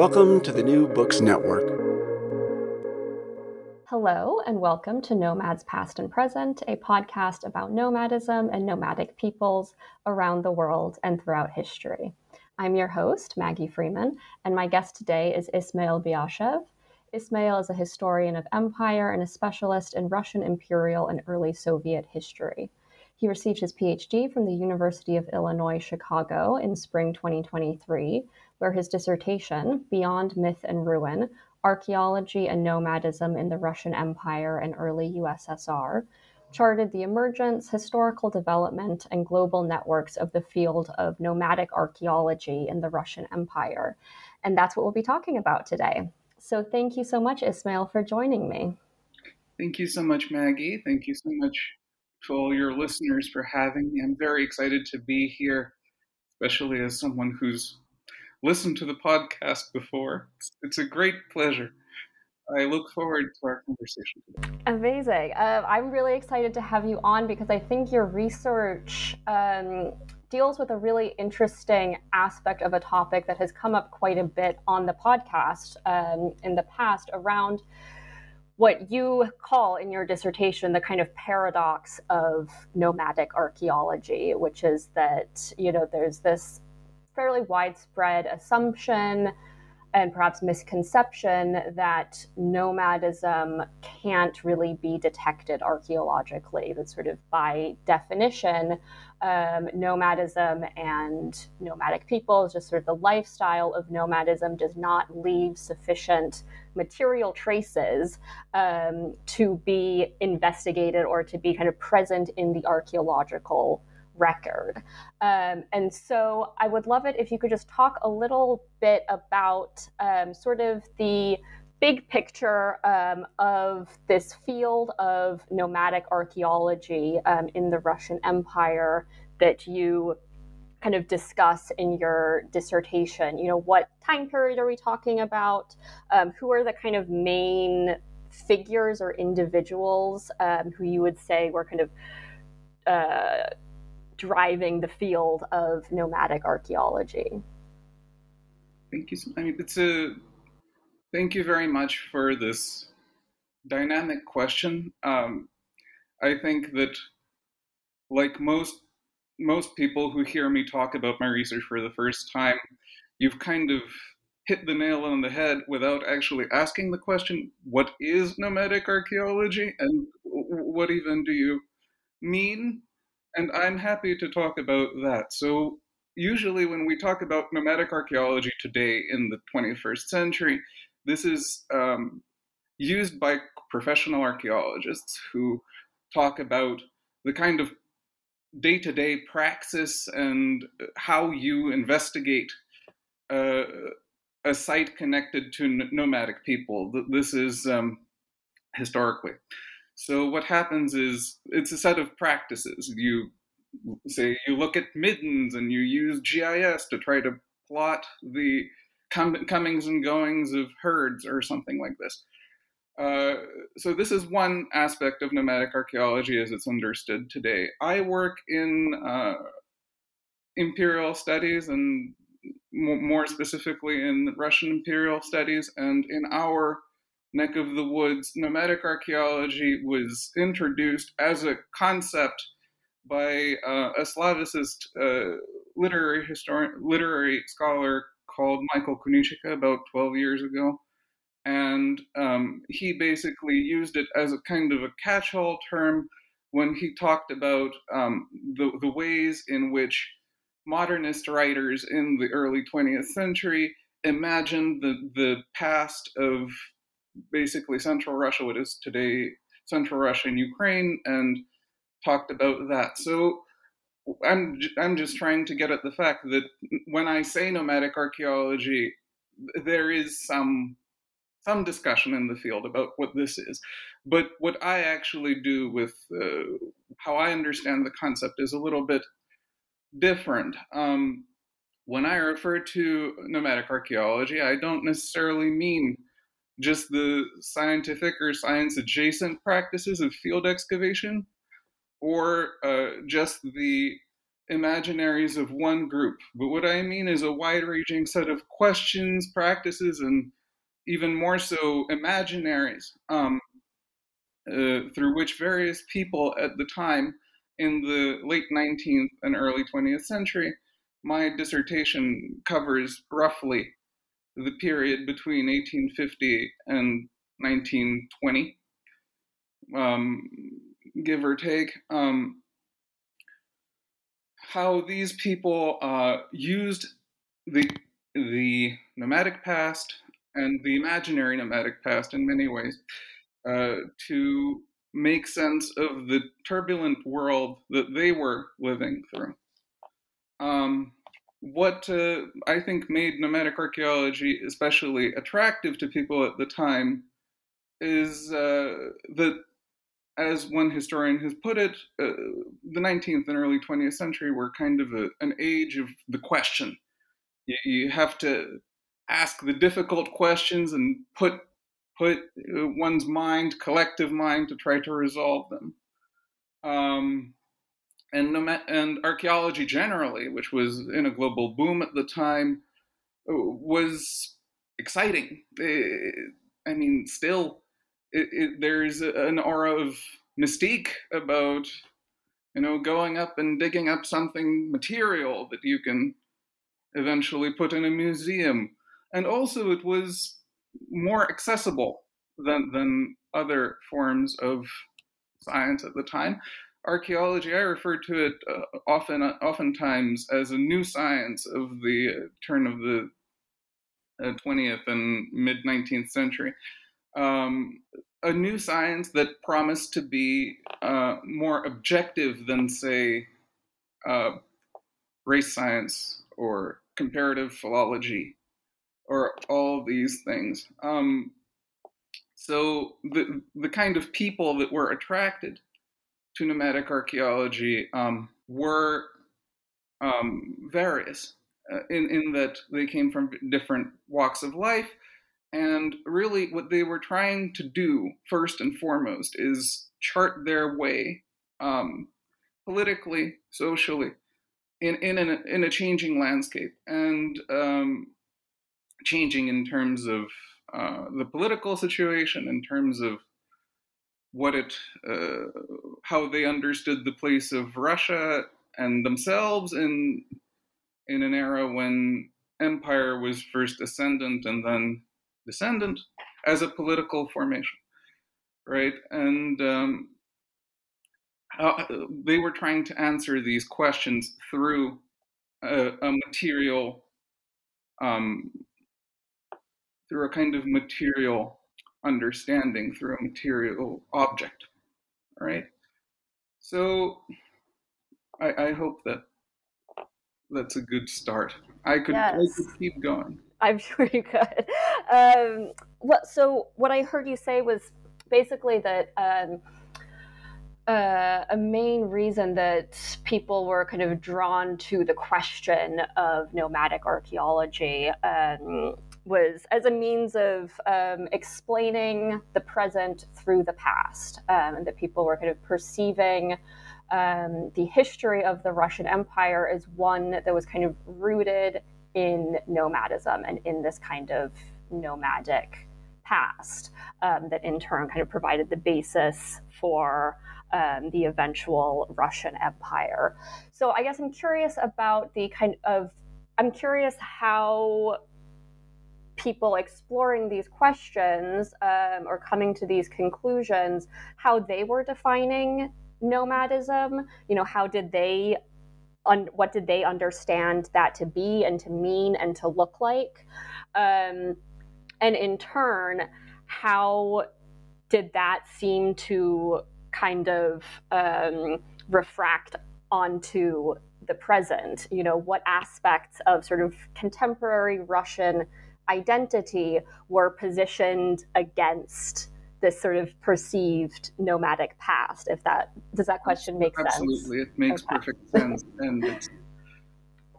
Welcome to the New Books Network. Hello, and welcome to Nomads Past and Present, a podcast about nomadism and nomadic peoples around the world and throughout history. I'm your host, Maggie Freeman, and my guest today is Ismael Biyashev. Ismail is a historian of empire and a specialist in Russian imperial and early Soviet history. He received his PhD from the University of Illinois Chicago in spring 2023 where his dissertation, Beyond Myth and Ruin Archaeology and Nomadism in the Russian Empire and Early USSR, charted the emergence, historical development, and global networks of the field of nomadic archaeology in the Russian Empire. And that's what we'll be talking about today. So thank you so much, Ismael, for joining me. Thank you so much, Maggie. Thank you so much to all your listeners for having me. I'm very excited to be here, especially as someone who's listened to the podcast before. It's, it's a great pleasure. I look forward to our conversation today. Amazing. Uh, I'm really excited to have you on because I think your research um, deals with a really interesting aspect of a topic that has come up quite a bit on the podcast um, in the past around what you call in your dissertation the kind of paradox of nomadic archaeology, which is that, you know, there's this fairly widespread assumption and perhaps misconception that nomadism can't really be detected archaeologically. That sort of by definition, um, nomadism and nomadic peoples, just sort of the lifestyle of nomadism, does not leave sufficient material traces um, to be investigated or to be kind of present in the archaeological record. Um, and so I would love it if you could just talk a little bit about um, sort of the big picture um, of this field of nomadic archaeology um, in the Russian Empire that you kind of discuss in your dissertation. You know, what time period are we talking about? Um, who are the kind of main figures or individuals um, who you would say were kind of uh, driving the field of nomadic archaeology. Thank you. I mean, it's a thank you very much for this dynamic question. Um, I think that, like most most people who hear me talk about my research for the first time, you've kind of hit the nail on the head without actually asking the question, what is nomadic archaeology and what even do you mean? And I'm happy to talk about that. So, usually, when we talk about nomadic archaeology today in the 21st century, this is um, used by professional archaeologists who talk about the kind of day to day praxis and how you investigate uh, a site connected to nomadic people. This is um, historically. So what happens is it's a set of practices. You say you look at middens and you use GIS to try to plot the com- comings and goings of herds or something like this. Uh, so this is one aspect of nomadic archaeology as it's understood today. I work in uh, imperial studies and more specifically in Russian imperial studies, and in our neck of the woods, nomadic archaeology was introduced as a concept by uh, a Slavicist uh, literary historian, literary scholar called Michael Kunichika about 12 years ago. And um, he basically used it as a kind of a catch all term when he talked about um, the, the ways in which modernist writers in the early 20th century imagined the, the past of basically Central Russia, what is today Central Russia and Ukraine, and talked about that. So, I'm I'm just trying to get at the fact that when I say nomadic archaeology, there is some some discussion in the field about what this is. But what I actually do with uh, how I understand the concept is a little bit different. Um, when I refer to nomadic archaeology, I don't necessarily mean just the scientific or science adjacent practices of field excavation or uh, just the imaginaries of one group. But what I mean is a wide ranging set of questions, practices, and even more so imaginaries um, uh, through which various people at the time in the late 19th and early 20th century, my dissertation covers roughly the period between 1850 and 1920, um, give or take. Um, how these people uh, used the the nomadic past and the imaginary nomadic past in many ways uh, to make sense of the turbulent world that they were living through. Um, what uh, I think made nomadic archaeology especially attractive to people at the time is uh, that, as one historian has put it, uh, the 19th and early 20th century were kind of a, an age of the question. You, you have to ask the difficult questions and put put uh, one's mind, collective mind, to try to resolve them. Um, and and archaeology generally, which was in a global boom at the time, was exciting. It, I mean, still, it, it, there's an aura of mystique about you know going up and digging up something material that you can eventually put in a museum, and also it was more accessible than than other forms of science at the time archaeology, I refer to it uh, often, uh, oftentimes as a new science of the uh, turn of the 20th uh, and mid 19th century. Um, a new science that promised to be uh, more objective than, say, uh, race science or comparative philology or all these things. Um, so the the kind of people that were attracted to nomadic archaeology um, were um, various uh, in, in that they came from different walks of life. And really, what they were trying to do, first and foremost, is chart their way um, politically, socially, in, in, an, in a changing landscape. And um, changing in terms of uh, the political situation, in terms of what it, uh, how they understood the place of Russia and themselves in in an era when empire was first ascendant and then descendant as a political formation, right? And um, how, they were trying to answer these questions through a, a material, um, through a kind of material understanding through a material object. All right. So I, I hope that that's a good start. I could, yes. I could keep going. I'm sure you could. Um, what, so what I heard you say was basically that um, uh, a main reason that people were kind of drawn to the question of nomadic archaeology um, was as a means of um, explaining the present through the past, um, and that people were kind of perceiving um, the history of the Russian Empire as one that was kind of rooted in nomadism and in this kind of nomadic past um, that in turn kind of provided the basis for um, the eventual Russian Empire. So I guess I'm curious about the kind of I'm curious how people exploring these questions um, or coming to these conclusions, how they were defining nomadism. You know, how did they, un- what did they understand that to be and to mean and to look like? Um, and in turn, how did that seem to kind of um, refract onto the present. You know, what aspects of sort of contemporary Russian identity were positioned against this sort of perceived nomadic past if that does that question make absolutely. sense absolutely it makes okay. perfect sense and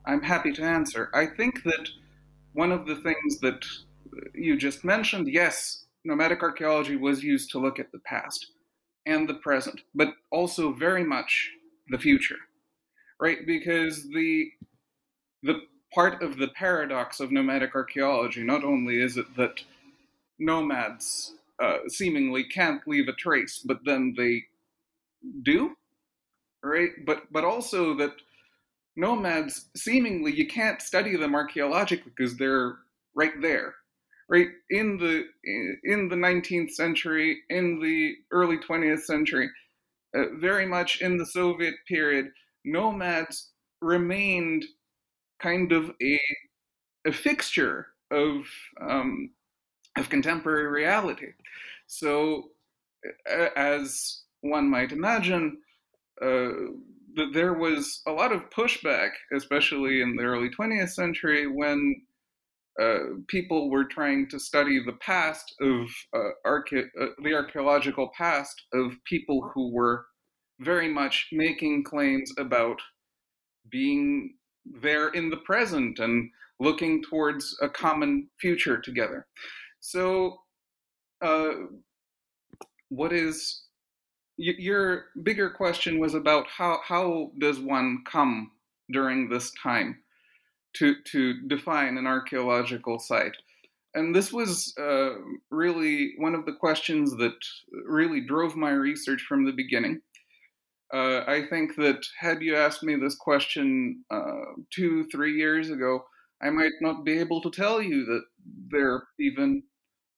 i'm happy to answer i think that one of the things that you just mentioned yes nomadic archaeology was used to look at the past and the present but also very much the future right because the the part of the paradox of nomadic archaeology not only is it that nomads uh, seemingly can't leave a trace, but then they do, right? But but also that nomads seemingly you can't study them archaeologically because they're right there, right in the in the 19th century, in the early 20th century, uh, very much in the Soviet period, nomads remained kind of a a fixture of um, of contemporary reality. So, as one might imagine, uh, there was a lot of pushback, especially in the early 20th century, when uh, people were trying to study the past of uh, uh, the archaeological past of people who were very much making claims about being there in the present and looking towards a common future together. So, uh, what is your bigger question was about how how does one come during this time to to define an archaeological site? And this was uh, really one of the questions that really drove my research from the beginning. Uh, I think that had you asked me this question uh, two, three years ago, I might not be able to tell you that there even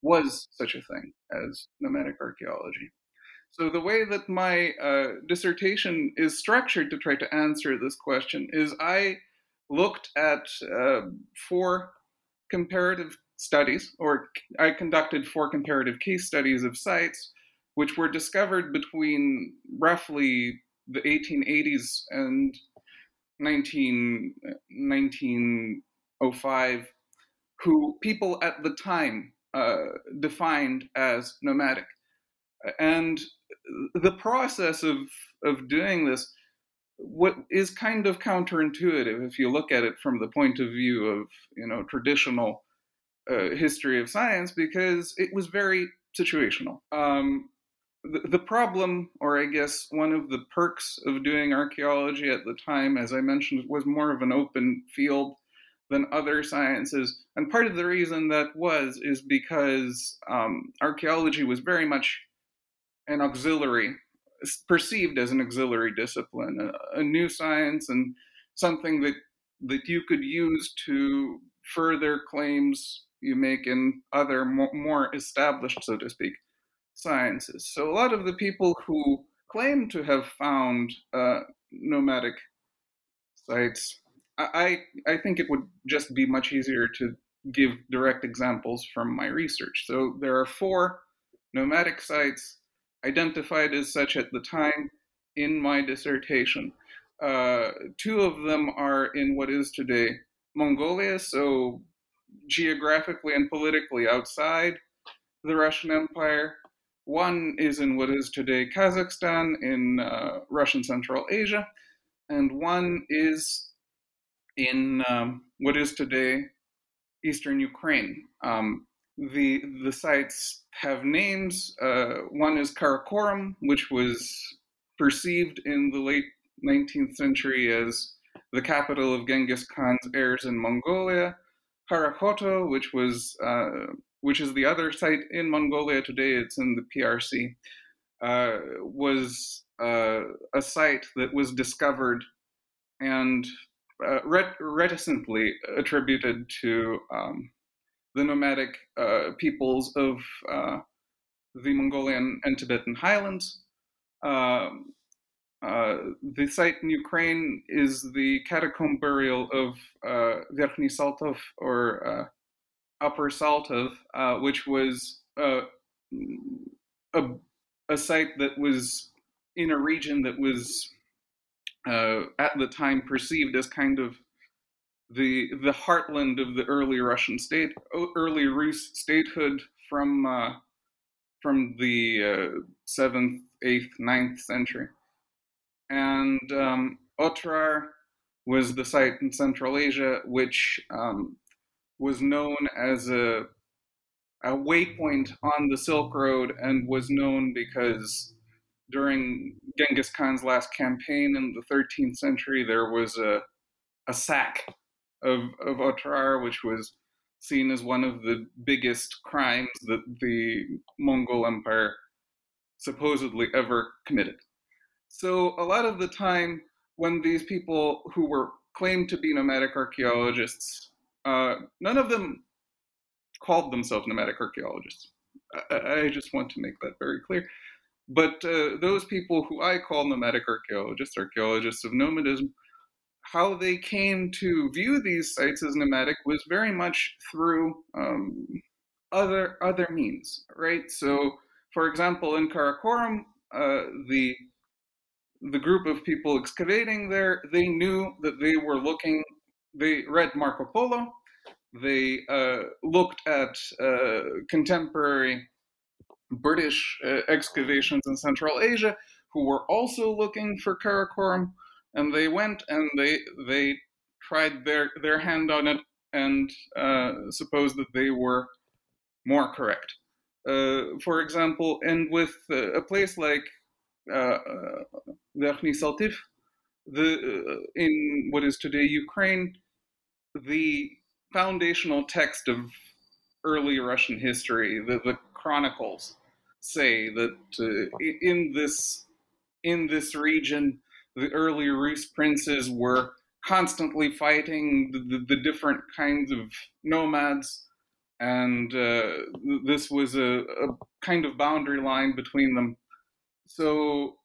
was such a thing as nomadic archaeology. So, the way that my uh, dissertation is structured to try to answer this question is I looked at uh, four comparative studies, or I conducted four comparative case studies of sites which were discovered between roughly the 1880s and 19, 1905, who people at the time uh, defined as nomadic. And the process of, of doing this what is kind of counterintuitive if you look at it from the point of view of you know traditional uh, history of science because it was very situational um, the, the problem or i guess one of the perks of doing archaeology at the time as i mentioned was more of an open field than other sciences. And part of the reason that was is because um, archaeology was very much an auxiliary, perceived as an auxiliary discipline, a, a new science, and something that that you could use to further claims you make in other more, established, so to speak, sciences. So a lot of the people who claim to have found uh, nomadic sites I I think it would just be much easier to give direct examples from my research. So there are four nomadic sites identified as such at the time in my dissertation. Uh, two of them are in what is today Mongolia, so geographically and politically outside the Russian Empire. One is in what is today Kazakhstan in uh, Russian Central Asia, and one is in um, what is today eastern Ukraine. Um, the the sites have names. Uh, one is Karakorum, which was perceived in the late 19th century as the capital of Genghis Khan's heirs in Mongolia. Khara-Khoto, which was uh, which is the other site in Mongolia today. It's in the PRC. Uh, was uh, a site that was discovered and uh, ret- reticently attributed to um, the nomadic uh, peoples of uh, the Mongolian and Tibetan highlands. Um, uh, the site in Ukraine is the catacomb burial of uh, Verkhny Saltov or uh, Upper Saltov, which was a, a site that was in a region that was uh, at the time perceived as kind of the the heartland of the early Russian state, early Rus statehood from uh, from the uh, seventh, eighth, ninth century, and um, Otrar was the site in Central Asia which um, was known as a a waypoint on the Silk Road and was known because during Genghis Khan's last campaign in the 13th century, there was a, a sack of, of Otrar, which was seen as one of the biggest crimes that the Mongol Empire supposedly ever committed. So, a lot of the time, when these people who were claimed to be nomadic archaeologists, uh, none of them called themselves nomadic archaeologists. I, I, just want to make that very clear. But uh, those people who I call nomadic archaeologists, archaeologists of nomadism, how they came to view these sites as nomadic was very much through um, other other means, right? So, for example, in Karakorum, uh, the the group of people excavating there, they knew that they were looking. They read Marco Polo. They uh, looked at uh, contemporary British uh, excavations in Central Asia, who were also looking for Karakorum and they went and they they tried their their hand on it and uh, supposed that they were more correct. Uh, for example, and with uh, a place like uh, Verkhny Saltiv, the uh, in what is today Ukraine, the foundational text of early Russian history, the, the chronicles, say that uh, in this in this region the early Rus princes were constantly fighting the, the, the different kinds of nomads, and uh, this was a, a, kind of boundary line between them. So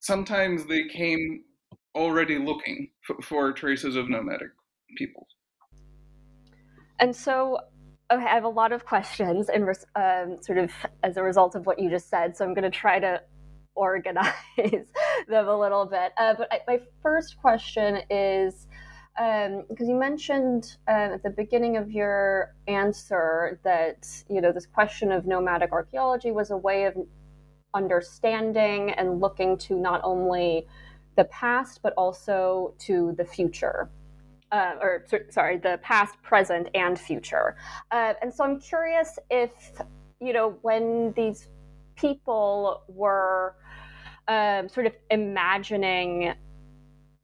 sometimes they came already looking for traces of nomadic people. And so Okay, I have a lot of questions, and um, sort of as a result of what you just said. So I'm going to try to organize them a little bit. Uh, but I, my first question is because um, you mentioned uh, at the beginning of your answer that you know this question of nomadic archaeology was a way of understanding and looking to not only the past but also to the future. Uh, or sorry, the past, present, and future. Uh, and so I'm curious if, you know, when these people were um, sort of imagining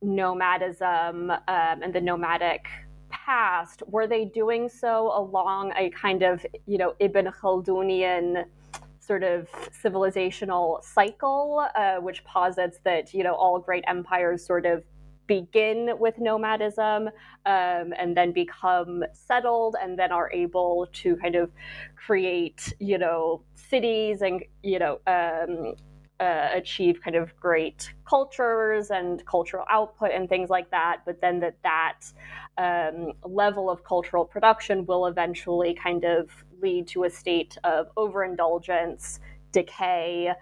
nomadism um, and the nomadic past, were they doing so along a kind of, you know, Ibn Khaldunian sort of civilizational cycle, uh, which posits that, you know, all great empires sort of begin with nomadism um, and then become settled and then are able to kind of create, you know, cities and, you know, um, uh, achieve kind of great cultures and cultural output and things like that, but then that that um, level of cultural production will eventually kind of lead to a state of overindulgence, decay,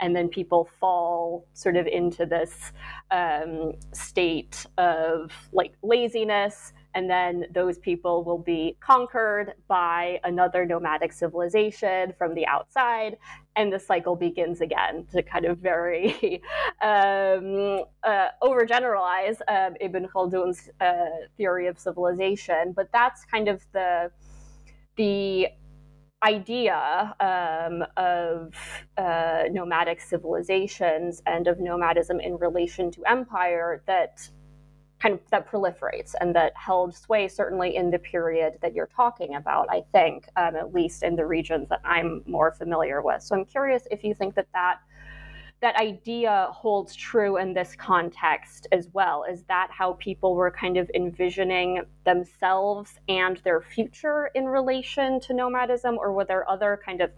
and then people fall sort of into this um, state of like laziness and then those people will be conquered by another nomadic civilization from the outside. And the cycle begins again to kind of very um, uh, overgeneralize um, ibn khaldun's uh, theory of civilization. But that's kind of the the idea um, of uh, nomadic civilizations and of nomadism in relation to empire that kind of that proliferates and that held sway certainly in the period that you're talking about i think um, at least in the regions that i'm more familiar with. So i'm curious if you think that that that idea holds true in this context as well. Is that how people were kind of envisioning themselves and their future in relation to nomadism or were there other kind of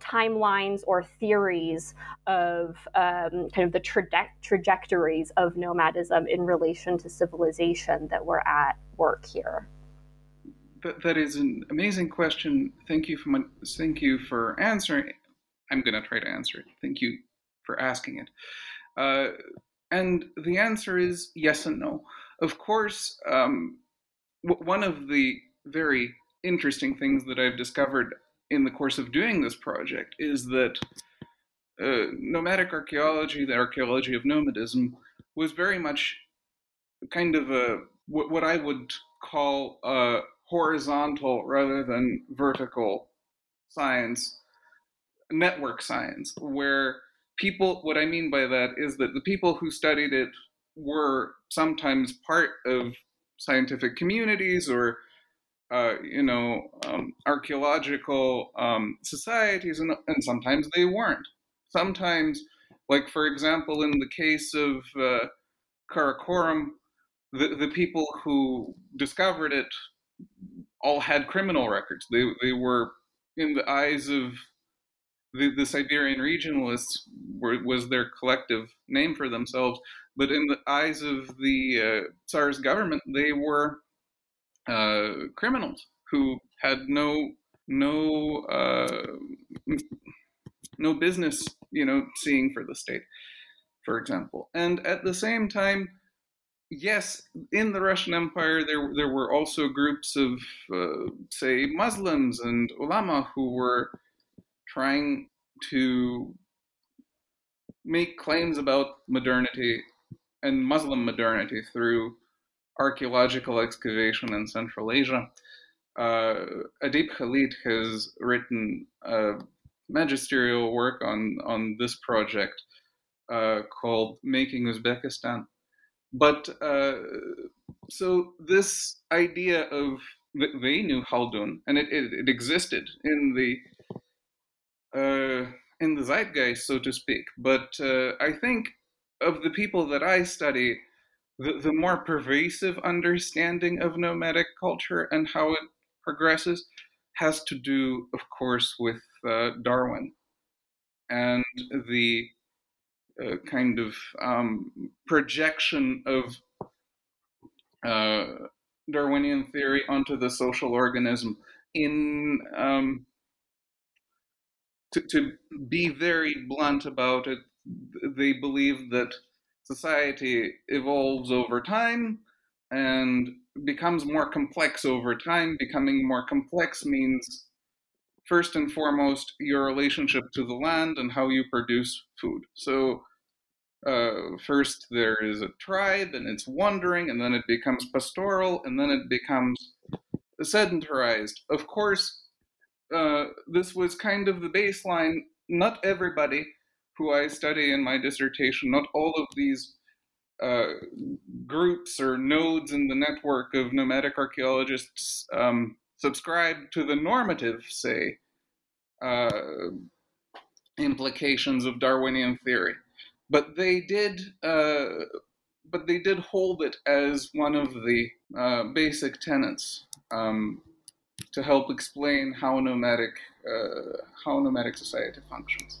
timelines or theories of um, kind of the traje- trajectories of nomadism in relation to civilization that were at work here? That, that is an amazing question. Thank you for my, thank you for answering. I'm going to try to answer it. Thank you for asking it. Uh, and the answer is yes and no. Of course, um, w- one of the very interesting things that I've discovered in the course of doing this project is that uh, nomadic archaeology, the archaeology of nomadism, was very much kind of a what, what I would call a horizontal rather than vertical science, network science, where people, what I mean by that is that the people who studied it were sometimes part of scientific communities or uh, you know, um, archaeological um, societies, and, and, sometimes they weren't. Sometimes, like for example, in the case of uh, Karakorum, the, the people who discovered it all had criminal records. They, they were, in the eyes of the, the Siberian regionalists, were, was their collective name for themselves. But in the eyes of the uh, Tsar's government, they were uh, criminals who had no no uh, no business, you know, seeing for the state, for example. And at the same time, yes, in the Russian Empire, there there were also groups of, uh, say, Muslims and ulama who were trying to make claims about modernity and Muslim modernity through archaeological excavation in Central Asia. Uh, Adeeb Khalid has written a magisterial work on, on this project uh, called Making Uzbekistan. But uh, so this idea of they knew Khaldun, and it, it, it existed in the uh, in the zeitgeist, so to speak. But uh, I think of the people that I study, the, the more pervasive understanding of nomadic culture and how it progresses has to do, of course, with uh, Darwin and the uh, kind of um, projection of uh, Darwinian theory onto the social organism. In um, to, to be very blunt about it, they believe that society evolves over time and becomes more complex over time. Becoming more complex means, first and foremost, your relationship to the land and how you produce food. So, uh, first there is a tribe and it's wandering, and then it becomes pastoral, and then it becomes sedentarized. Of course, uh, this was kind of the baseline. Not everybody who I study in my dissertation, not all of these uh, groups or nodes in the network of nomadic archaeologists um, subscribe to the normative, say, uh, implications of Darwinian theory, but they did, uh, but they did hold it as one of the uh, basic tenets um, to help explain how nomadic uh, how nomadic society functions.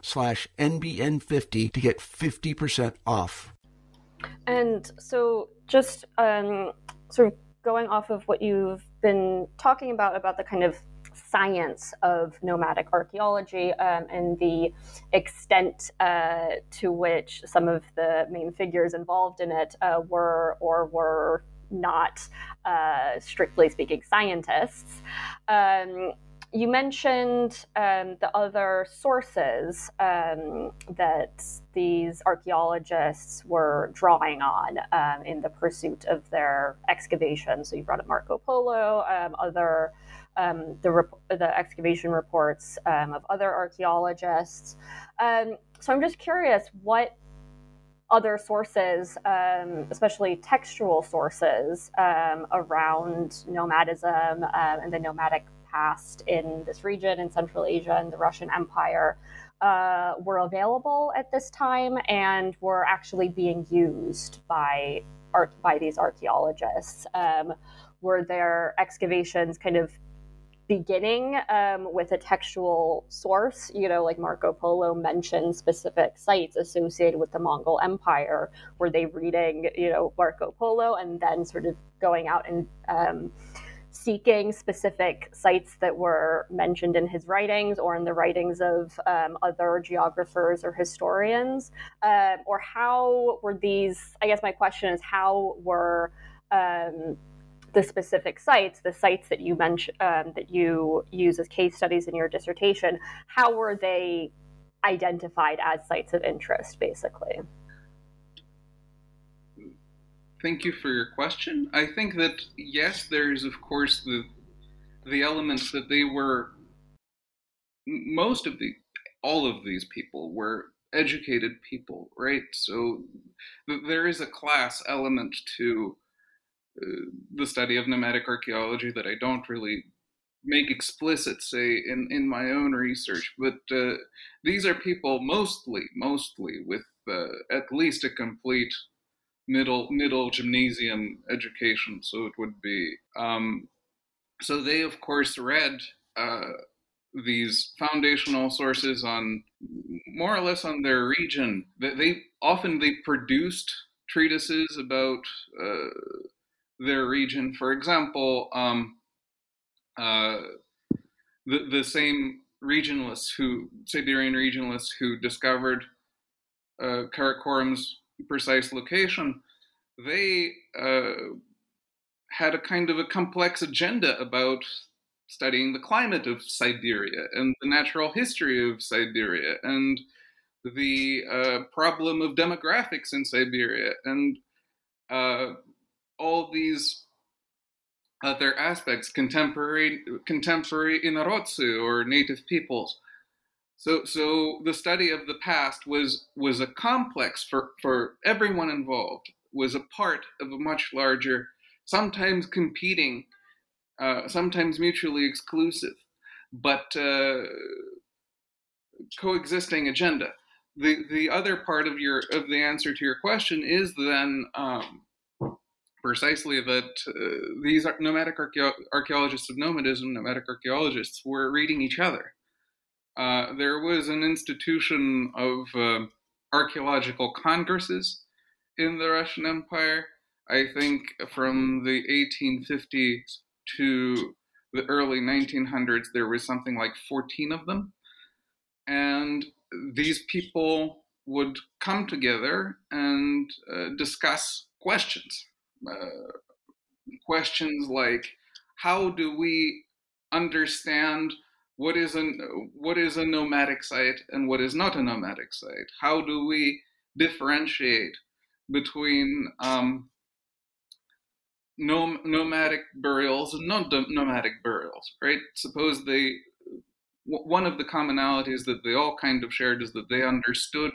slash NBN50 to get 50% off. And so just um, sort of going off of what you've been talking about, about the kind of science of nomadic archaeology um, and the extent uh, to which some of the main figures involved in it uh, were or were not, uh, strictly speaking, scientists. Um, you mentioned um, the other sources um, that these archaeologists were drawing on um, in the pursuit of their excavations. So you brought up Marco Polo, um, other um, the rep- the excavation reports um, of other archaeologists. so I'm just curious, what other sources, um, especially textual sources, um, around nomadism um, and the nomadic past in this region in Central Asia and the Russian Empire uh, were available at this time and were actually being used by art by these archaeologists. Um, were their excavations kind of beginning um, with a textual source, you know, like Marco Polo mentioned specific sites associated with the Mongol Empire. Were they reading, you know, Marco Polo and then sort of going out and um, seeking specific sites that were mentioned in his writings or in the writings of um, other geographers or historians? Uh, or how were these? I guess my question is how were um, the specific sites, the sites that you mentioned um, that you use as case studies in your dissertation, how were they identified as sites of interest, basically? Thank you for your question. I think that yes, there is of course the the elements that they were most of the all of these people were educated people, right? So there is a class element to the study of nomadic archaeology that I don't really make explicit, say, in, in my own research. But uh, these are people mostly, mostly with uh, at least a complete middle middle gymnasium education. So it would be. Um, so they, of course, read uh, these foundational sources on more or less on their region. They, they often they produced treatises about uh, their region. For example, um, uh, the the same regionalists who Siberian regionalists who discovered uh, precise location, they uh, had a kind of a complex agenda about studying the climate of Siberia and the natural history of Siberia and the uh, problem of demographics in Siberia and uh, all these other aspects, contemporary contemporary Inorodtsy or native peoples. So, so the study of the past was was a complex for for everyone involved. Was a part of a much larger, sometimes competing, uh, sometimes mutually exclusive, but uh, coexisting agenda. The the other part of your of the answer to your question is then um, precisely that uh, these nomadic archaeologists of nomadism, nomadic archaeologists, were reading each other. Uh, there was an institution of uh, archaeological congresses in the Russian Empire. I think from the 1850s to the early 1900s, there was something like 14 of them. And these people would come together and uh, discuss questions uh, questions like how do we understand what is a what is a nomadic site and what is not a nomadic site? How do we differentiate between um, nom- nomadic burials and non-nomadic burials? Right? Suppose they one of the commonalities that they all kind of shared is that they understood,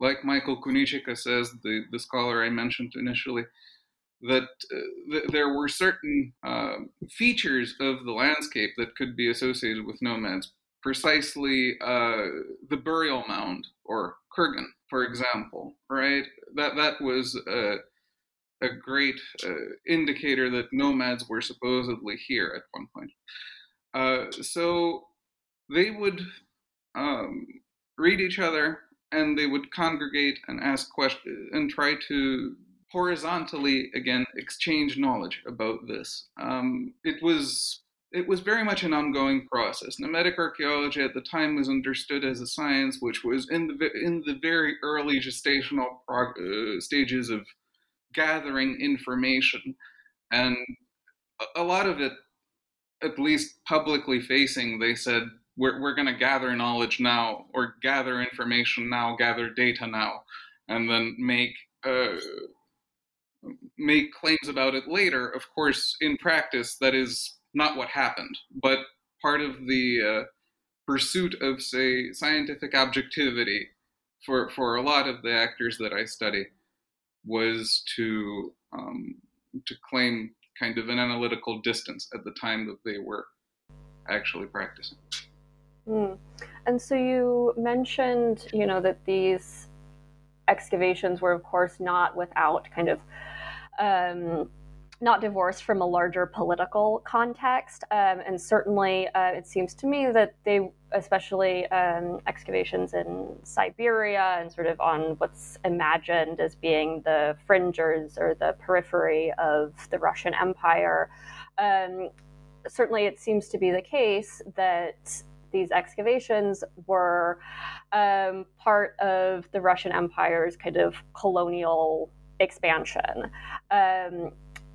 like Michael Kunichika says, the the scholar I mentioned initially, that uh, th- there were certain uh, features of the landscape that could be associated with nomads, precisely uh, the burial mound or kurgan, for example, right? That that was a, a great uh, indicator that nomads were supposedly here at one point. Uh, so they would um, read each other and they would congregate and ask questions and try to horizontally again exchange knowledge about this. Um, it was it was very much an ongoing process. Nomadic archaeology at the time was understood as a science which was in the in the very early gestational prog- uh, stages of gathering information, and a lot of it at least publicly facing, they said, we're, we're going to gather knowledge now, or gather information now, gather data now, and then make uh, make claims about it later. Of course, in practice, that is not what happened. But part of the uh, pursuit of, say, scientific objectivity for for a lot of the actors that I study was to um, to claim kind of an analytical distance at the time that they were actually practicing. Mm. And so you mentioned, you know, that these excavations were, of course, not without kind of um, not divorced from a larger political context. Um, and certainly, uh, it seems to me that they, especially um, excavations in Siberia and sort of on what's imagined as being the fringers or the periphery of the Russian Empire, um, certainly it seems to be the case that these excavations were um, part of the Russian Empire's kind of colonial expansion. Um,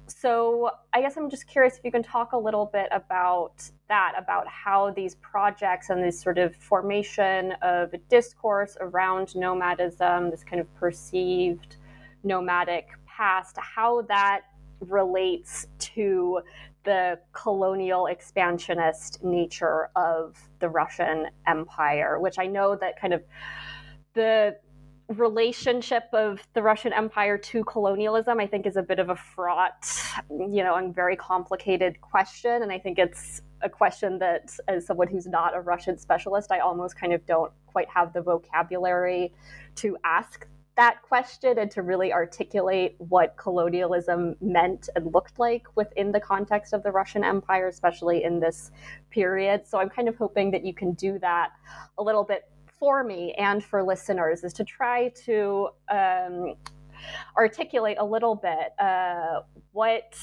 so I guess I'm just curious if you can talk a little bit about that, about how these projects and this sort of formation of a discourse around nomadism, this kind of perceived nomadic past, how that relates to the colonial expansionist nature of the Russian Empire, which I know that kind of the relationship of the Russian Empire to colonialism, I think, is a bit of a fraught, you know, and very complicated question. And I think it's a question that, as someone who's not a Russian specialist, I almost kind of don't quite have the vocabulary to ask that question and to really articulate what colonialism meant and looked like within the context of the Russian Empire, especially in this period. So I'm kind of hoping that you can do that a little bit for me and for listeners, is to try to um, articulate a little bit uh, what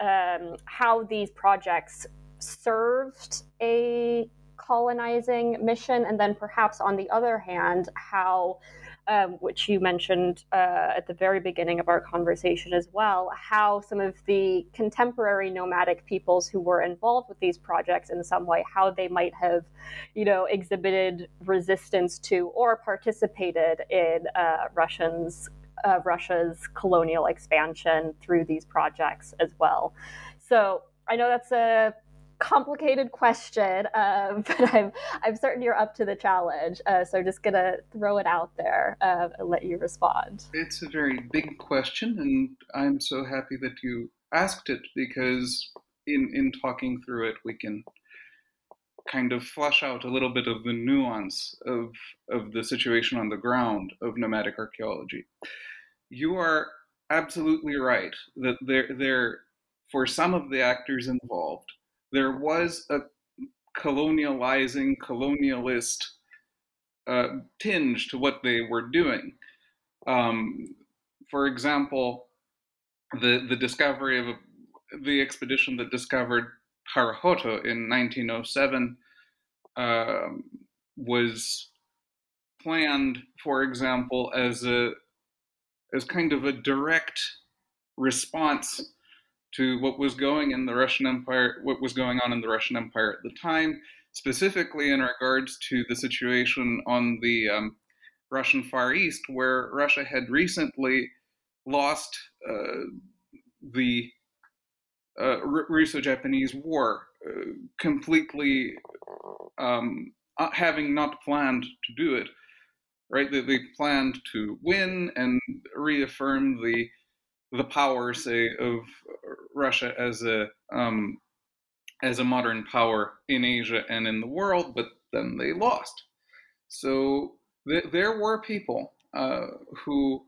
um, how these projects served a colonizing mission, and then perhaps on the other hand, how um, which you mentioned uh, at the very beginning of our conversation as well, how some of the contemporary nomadic peoples who were involved with these projects in some way, how they might have, you know, exhibited resistance to or participated in uh, Russians. Uh, Russia's colonial expansion through these projects as well. So I know that's a complicated question, um, but I'm I'm certain you're up to the challenge. Uh, so I'm just gonna throw it out there uh, and let you respond. It's a very big question, and I'm so happy that you asked it because in in talking through it, we can kind of flush out a little bit of the nuance of of the situation on the ground of nomadic archaeology. You are absolutely right that there there for some of the actors involved there was a colonializing, colonialist uh, tinge to what they were doing. Um, for example, the the discovery of a, the expedition that discovered Khara-Khoto in 1907 um, was planned, for example, as a as kind of a direct response to what was going in the Russian Empire, what was going on in the Russian Empire at the time, specifically in regards to the situation on the um, Russian Far East, where Russia had recently lost uh, the uh, Russo-Japanese War, uh, completely um, uh, having not planned to do it. Right, they, they planned to win and reaffirm the the power, say, of Russia as a um, as a modern power in Asia and in the world, but then they lost. So th- there were people uh, who,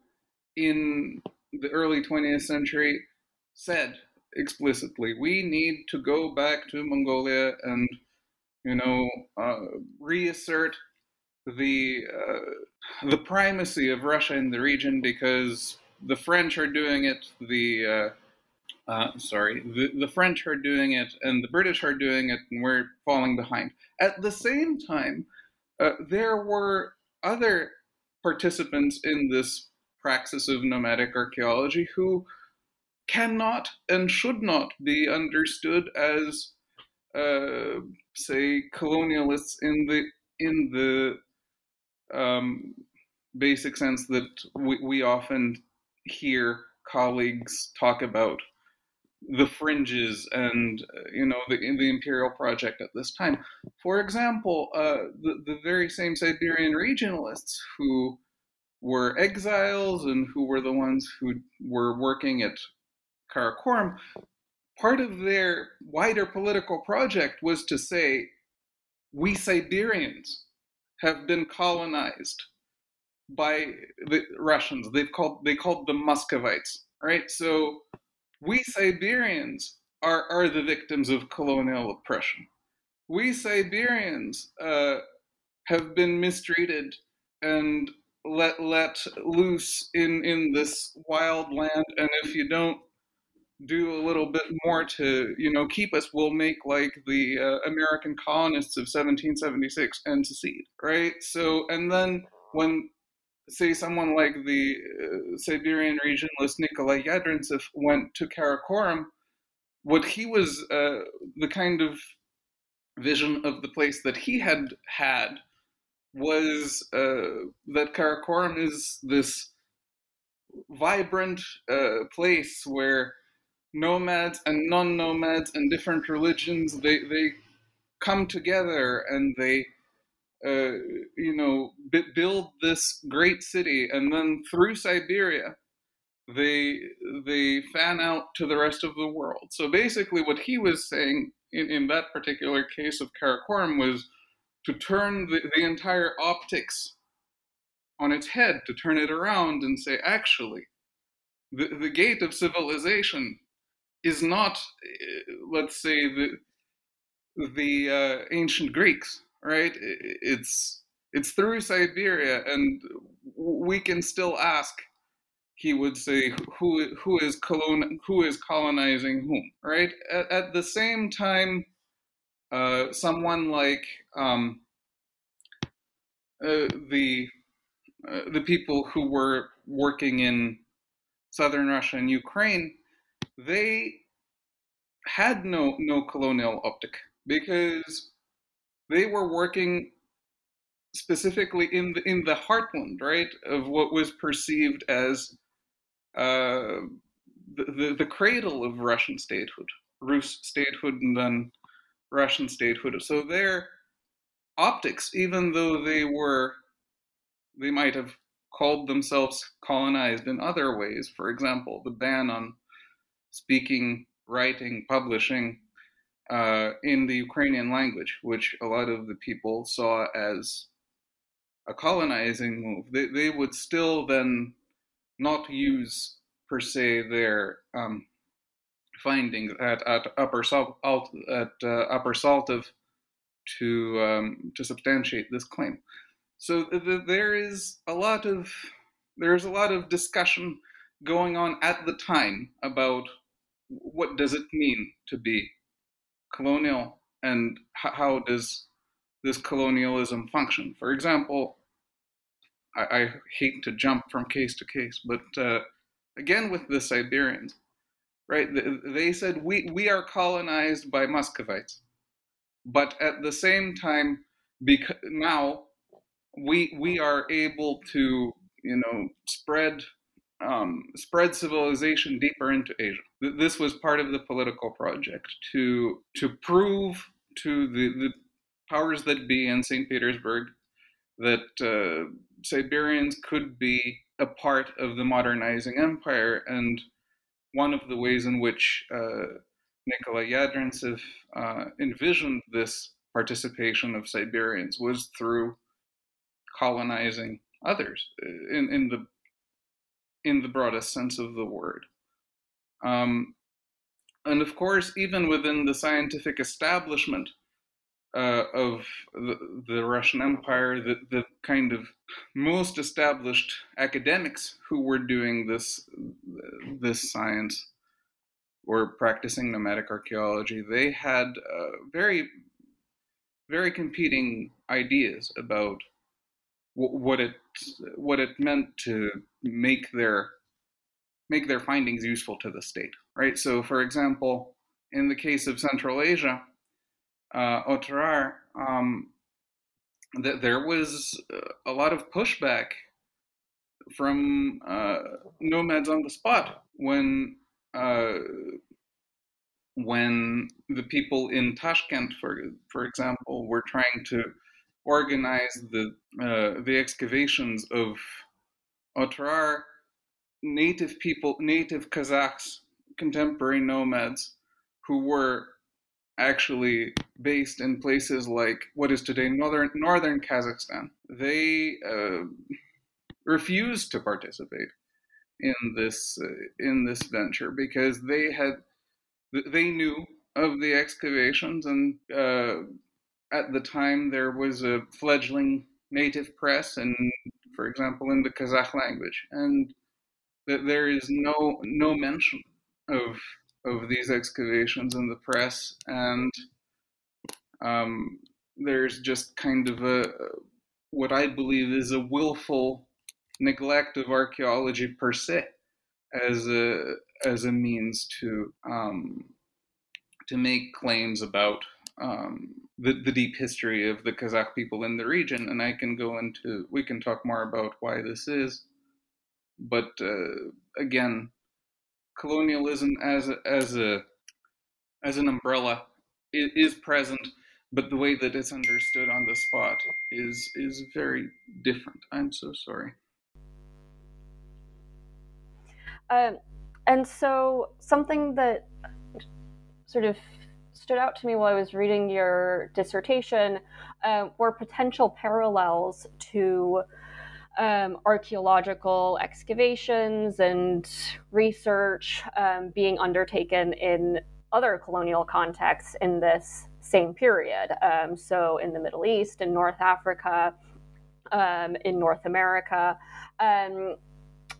in the early 20th century, said explicitly, "We need to go back to Mongolia and, you know, uh, reassert the uh, the primacy of Russia in the region because the French are doing it, the uh, uh, sorry, the, the French are doing it, and the British are doing it, and we're falling behind. At the same time, uh, there were other participants in this praxis of nomadic archaeology who cannot and should not be understood as uh, say colonialists in the in the um, basic sense that we, we often hear colleagues talk about the fringes and uh, you know the the imperial project at this time. For example, uh, the the very same Siberian regionalists who were exiles and who were the ones who were working at Karakorum, part of their wider political project was to say, we Siberians have been colonized by the Russians. They've called they called them Muscovites, right? So we Siberians are are the victims of colonial oppression. We Siberians uh, have been mistreated and let let loose in in this wild land, and if you don't do a little bit more to you know keep us we'll make like the uh, american colonists of 1776 and secede right so and then when say someone like the uh, Siberian regionalist Nikolai Yadrintsev went to Karakorum, what he was uh, the kind of vision of the place that he had had was uh, that Karakorum is this vibrant uh, place where nomads and non-nomads and different religions they they come together and they uh, you know, b- build this great city, and then through Siberia, they they fan out to the rest of the world. So basically, what he was saying in, in that particular case of Karakorum was to turn the, the entire optics on its head, to turn it around and say, actually, the, the gate of civilization is not, uh, let's say, the the uh, ancient Greeks right? It's it's through Siberia, and we can still ask. He would say, "Who who is colon who is colonizing whom?" Right? At, at the same time, uh, someone like um, uh, the uh, the people who were working in southern Russia and Ukraine, they had no no colonial optic because they were working specifically in the in the heartland, right, of what was perceived as uh, the, the, the cradle of Russian statehood, Rus statehood, and then Russian statehood. So their optics, even though they were, they might have called themselves colonized in other ways. For example, the ban on speaking, writing, publishing uh, in the Ukrainian language, which a lot of the people saw as a colonizing move. They, they would still then not use per se their um, findings at, at upper salt at uh, upper Saltov to um, to substantiate this claim. So there is a lot of there's a lot of discussion going on at the time about what does it mean to be colonial and how does this colonialism function. For example, I, I, hate to jump from case to case, but uh, again with the Siberians, right? They said we we are colonized by Muscovites, but at the same time, because now we we are able to you know spread um, spread civilization deeper into Asia. This was part of the political project to to prove to the, the powers that be in St. Petersburg that uh, Siberians could be a part of the modernizing empire. And one of the ways in which uh, Nikolai Yadrintsev uh, envisioned this participation of Siberians was through colonizing others uh, in, in the in the broadest sense of the word. Um, and of course, even within the scientific establishment uh, of the, the, Russian Empire, the, the kind of most established academics who were doing this this science or practicing nomadic archaeology, they had uh, very very competing ideas about what it what it meant to make their make their findings useful to the state right? So for example in the case of central asia uh, Otrar, um, th- there was a lot of pushback from uh, nomads on the spot when uh, when the people in Tashkent, for for example, were trying to organize the uh, the excavations of Otrar, native people, native Kazakhs, contemporary nomads, who were actually based in places like what is today northern northern Kazakhstan. They uh, refused to participate in this uh, in this venture because they had they knew of the excavations and uh, at the time there was a fledgling native press and for example in the Kazakh language and that there is no no mention of of these excavations in the press and um, there's just kind of a what I believe is a willful neglect of archaeology per se as a as a means to um, to make claims about um, the, the deep history of the Kazakh people in the region, and I can go into we can talk more about why this is. But uh, again, colonialism as a, as a as an umbrella is, is present, but the way that it's understood on the spot is is very different. I'm so sorry. Um, and so something that sort of stood out to me while I was reading your dissertation uh, were potential parallels to um, archaeological excavations and research um, being undertaken in other colonial contexts in this same period. Um, so, in the Middle East, in North Africa, um, in North America. Um,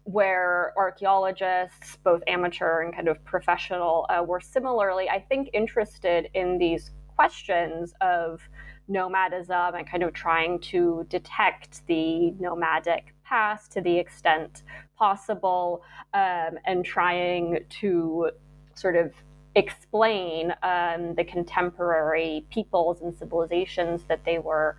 where archaeologists, both amateur and kind of professional, uh, were similarly, I think, interested in these questions of nomadism and kind of trying to detect the nomadic past to the extent possible um, and trying to sort of explain um, the contemporary peoples and civilizations that they were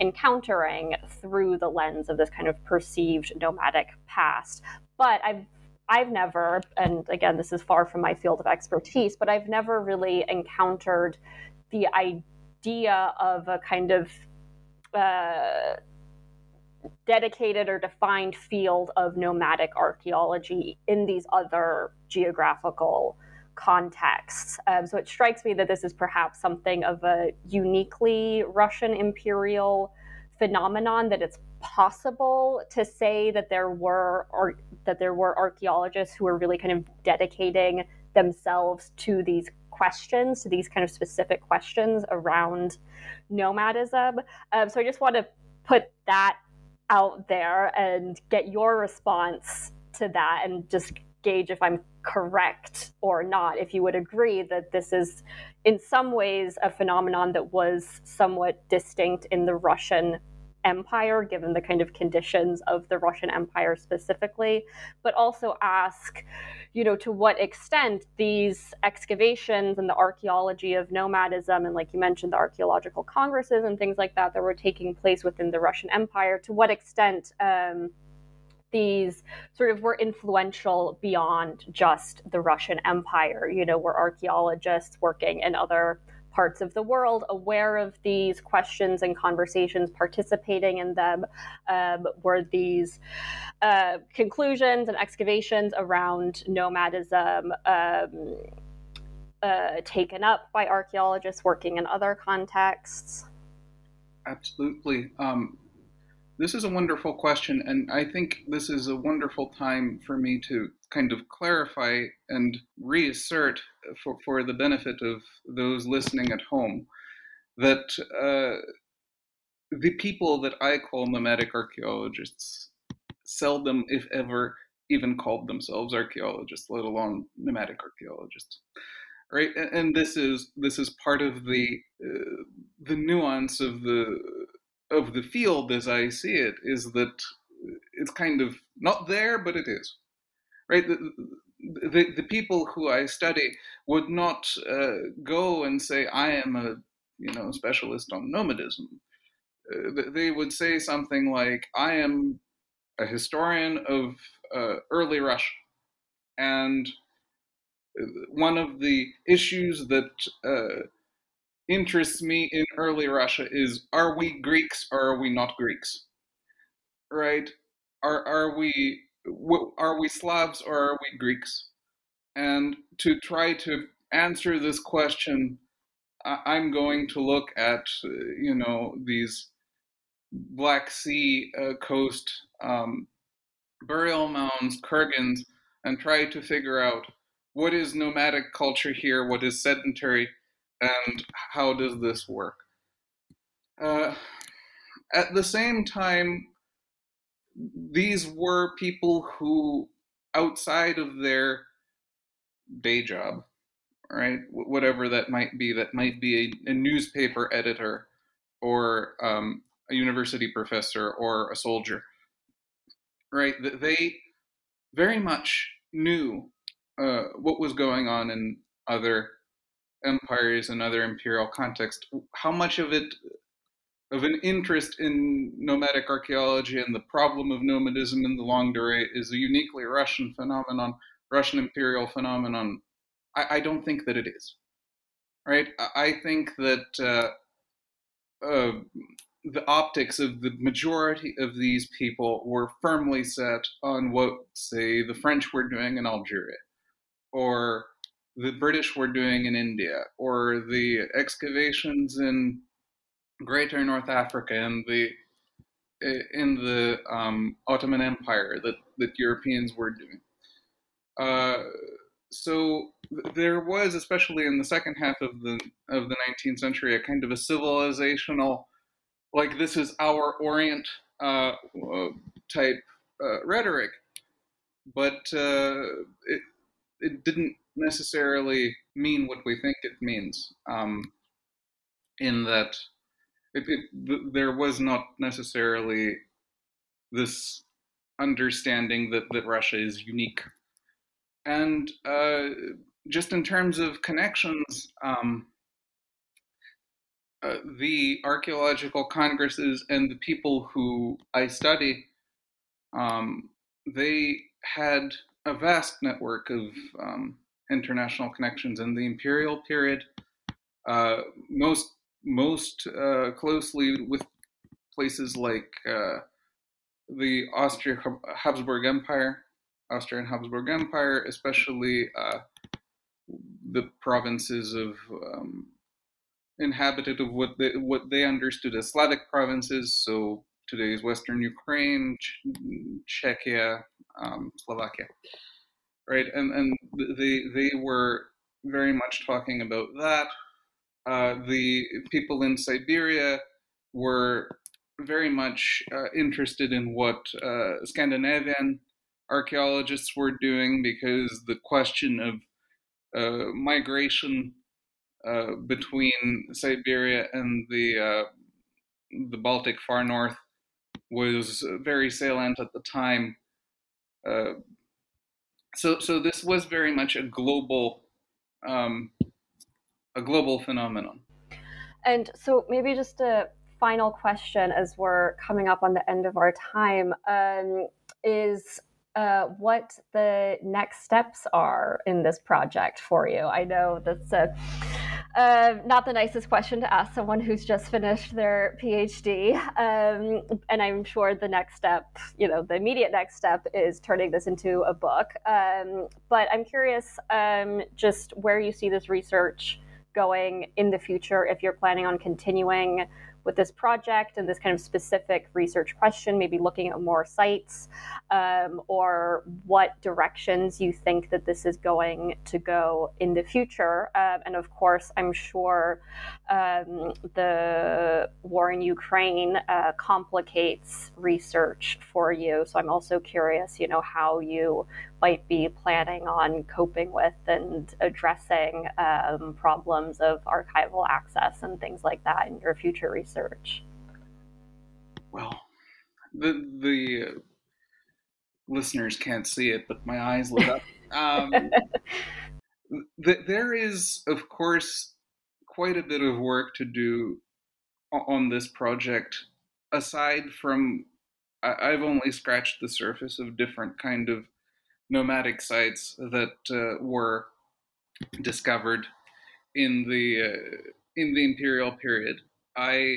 encountering through the lens of this kind of perceived nomadic past. But I've I've never, and again, this is far from my field of expertise, but I've never really encountered the idea of a kind of uh, dedicated or defined field of nomadic archaeology in these other geographical contexts. Um, so it strikes me that this is perhaps something of a uniquely Russian imperial phenomenon that it's possible to say that there were or that there were archaeologists who were really kind of dedicating themselves to these questions to these kind of specific questions around nomadism. Um, so i just want to put that out there and get your response to that and just gauge if i'm correct or not, if you would agree that this is in some ways a phenomenon that was somewhat distinct in the Russian empire, given the kind of conditions of the Russian empire specifically, but also ask, you know, to what extent these excavations and the archaeology of nomadism, and like you mentioned, the archaeological congresses and things like that that were taking place within the Russian empire, to what extent um, these sort of were influential beyond just the Russian Empire. You know, were archaeologists working in other parts of the world aware of these questions and conversations, participating in them? Um, were these uh, conclusions and excavations around nomadism? Um, uh, taken up by archaeologists working in other contexts? Absolutely. Um, this is a wonderful question, and I think this is a wonderful time for me to kind of clarify and reassert for, for the benefit of those listening at home that uh, the people that I call nomadic archaeologists seldom, if ever, even called themselves archaeologists, let alone nomadic archaeologists. Right, and this is this is part of the uh, the nuance of the of the field as I see it is that it's kind of not there, but it is. Right? The, the, the people who I study would not uh, go and say, I am a you know specialist on nomadism. Uh, they would say something like, "I am a historian of uh, early Russia, and one of the issues that uh, interests me in early Russia is: Are we Greeks or are we not Greeks? Right? Are are we are we Slavs or are we Greeks? And to try to answer this question, I'm going to look at uh, you know these Black Sea uh, coast um, burial mounds, kurgans, and try to figure out what is nomadic culture here, what is sedentary, and how does this work. Uh, at the same time, these were people who, outside of their day job, right, whatever that might be, that might be a, a newspaper editor or um, a university professor or a soldier, right, That they very much knew uh, what was going on in other empires and other imperial context. How much of it of an interest in nomadic archaeology and the problem of nomadism in the longue durée is a uniquely Russian phenomenon, Russian imperial phenomenon. I, I don't think that it is. Right? I think that uh, uh, the optics of the majority of these people were firmly set on what, say, the French were doing in Algeria, or the British were doing in India, or the excavations in Greater North Africa and the in the um, Ottoman Empire that that Europeans were doing. Uh, so there was, especially in the second half of the of the 19th century, a kind of a civilizational, like this is our Orient uh, type uh, rhetoric, but uh, it it didn't necessarily mean what we think it means. Um, in that it, it, there was not necessarily this understanding that, that Russia is unique. And uh, just in terms of connections, um, uh, the archaeological congresses and the people who I study, um, they had a vast network of um, international connections in the imperial period. Uh, most most uh, closely with places like uh, the Austria Habsburg Empire, Austrian Habsburg Empire, especially uh, the provinces of um, inhabited of what they, what they understood as Slavic provinces. So today's Western Ukraine, Ch- Czechia, um, Slovakia, right? And and they they were very much talking about that uh, the people in Siberia were very much uh, interested in what uh, Scandinavian archaeologists were doing because the question of uh, migration uh, between Siberia and the the Baltic far north was very salient at the time. so, so this was very much a global um, a global phenomenon. And so, maybe just a final question as we're coming up on the end of our time um, is uh, what the next steps are in this project for you. I know that's a, uh, not the nicest question to ask someone who's just finished their PhD. Um, and I'm sure the next step, you know, the immediate next step is turning this into a book. Um, but I'm curious um, just where you see this research going in the future if you're planning on continuing with this project and this kind of specific research question, maybe looking at more sites, um, or what directions you think that this is going to go in the future. Uh, and of course, I'm sure um, the war in Ukraine uh, complicates research for you. So I'm also curious, you know, how you might be planning on coping with and addressing um, problems of archival access and things like that in your future research? Well, the the uh, listeners can't see it, but my eyes lit up. Um, th- there is, of course, quite a bit of work to do on this project. Aside from, I've only scratched the surface of different kind of nomadic sites that uh, were discovered in the uh, in the imperial period. I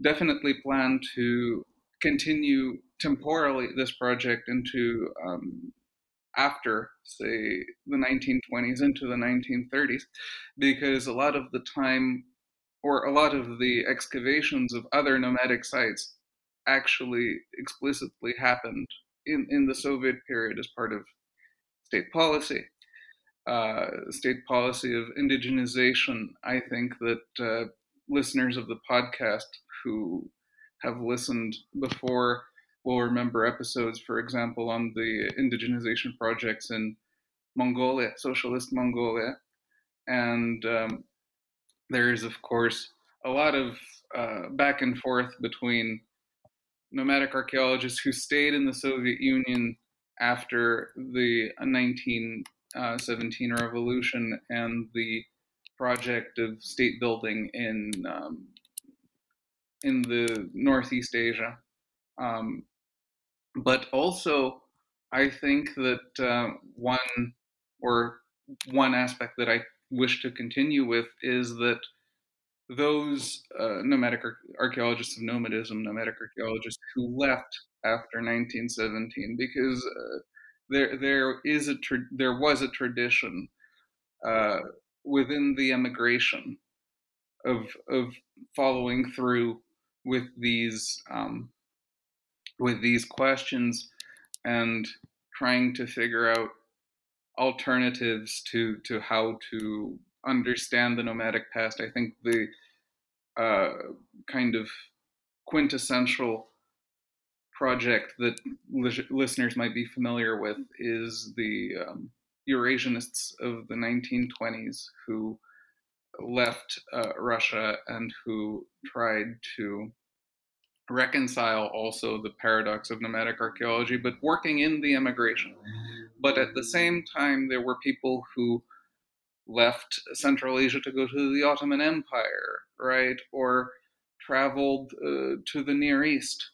definitely plan to continue temporally this project into um, after, say, the 1920s into the 1930s, because a lot of the time, or a lot of the excavations of other nomadic sites actually explicitly happened in, in the Soviet period as part of state policy. Uh, state policy of indigenization, I think that uh, listeners of the podcast who have listened before will remember episodes, for example, on the indigenization projects in Mongolia, socialist Mongolia. And um, there's, of course, a lot of uh, back and forth between nomadic archaeologists who stayed in the Soviet Union after the 1917 revolution and the project of state building in um, in the Northeast Asia. Um, but also, I think that uh, one or one aspect that I wish to continue with is that those uh, nomadic ar- archaeologists of nomadism, nomadic archaeologists who left after 1917, because uh, there there is a tra- there was a tradition uh, within the emigration of of following through with these um, with these questions and trying to figure out alternatives to to how to understand the nomadic past. I think the uh, kind of quintessential project that li- listeners might be familiar with is the um, Eurasianists of the 1920s who left uh, Russia and who tried to reconcile also the paradox of nomadic archaeology, but working in the emigration. But at the same time, there were people who left Central Asia to go to the Ottoman Empire, right? Or traveled uh, to the Near East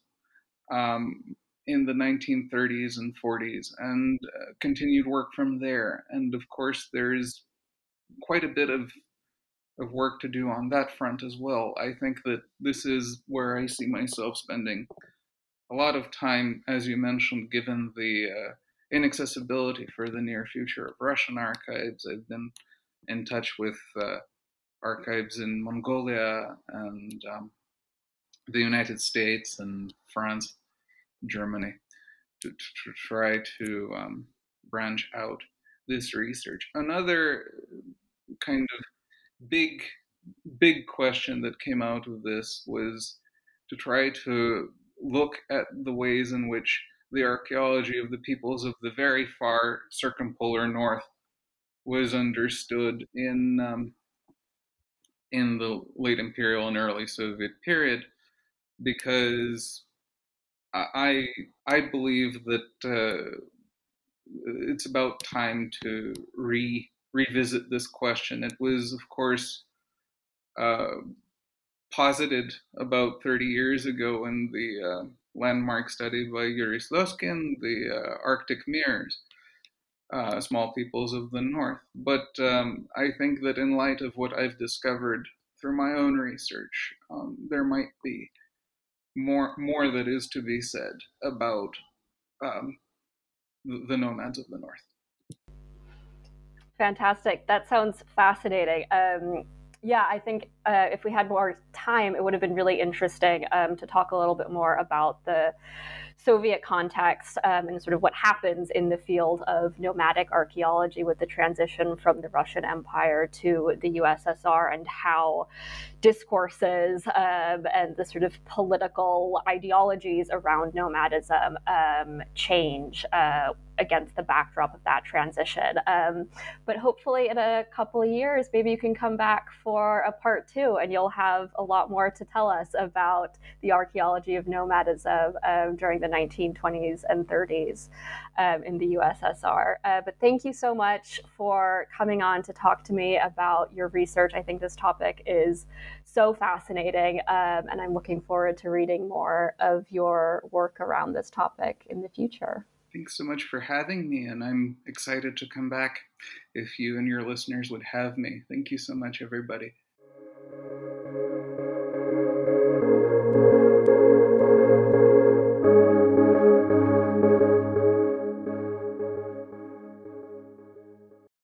um, in the 1930s and 40s and uh, continued work from there. And of course, there's quite a bit of of work to do on that front as well. I think that this is where I see myself spending a lot of time, as you mentioned, given the uh, inaccessibility for the near future of Russian archives. I've been in touch with uh, archives in Mongolia and um, the United States and France, Germany, to, to try to um, branch out this research. Another kind of big big question that came out of this was to try to look at the ways in which the archaeology of the peoples of the very far circumpolar north was understood in um, in the late imperial and early Soviet period, because I I believe that uh, it's about time to re revisit this question. It was, of course, uh, posited about 30 years ago in the uh, landmark study by Yuri Slezkine, the uh, Arctic Mirrors, uh, small peoples of the North. But um, I think that in light of what I've discovered through my own research, um, there might be more more that is to be said about um, the, nomads of the North. Fantastic. That sounds fascinating. Um, yeah, I think uh, if we had more time, it would have been really interesting um, to talk a little bit more about the Soviet context um, and sort of what happens in the field of nomadic archaeology with the transition from the Russian Empire to the USSR and how discourses um, and the sort of political ideologies around nomadism um, change uh, against the backdrop of that transition. Um, but hopefully, in a couple of years, maybe you can come back for a part two and you'll have a lot more to tell us about the archaeology of nomadism um, during the 1920s and 30s um, in the USSR. Uh, but thank you so much for coming on to talk to me about your research. I think this topic is so fascinating, um, and I'm looking forward to reading more of your work around this topic in the future. Thanks so much for having me, and I'm excited to come back if you and your listeners would have me. Thank you so much, everybody.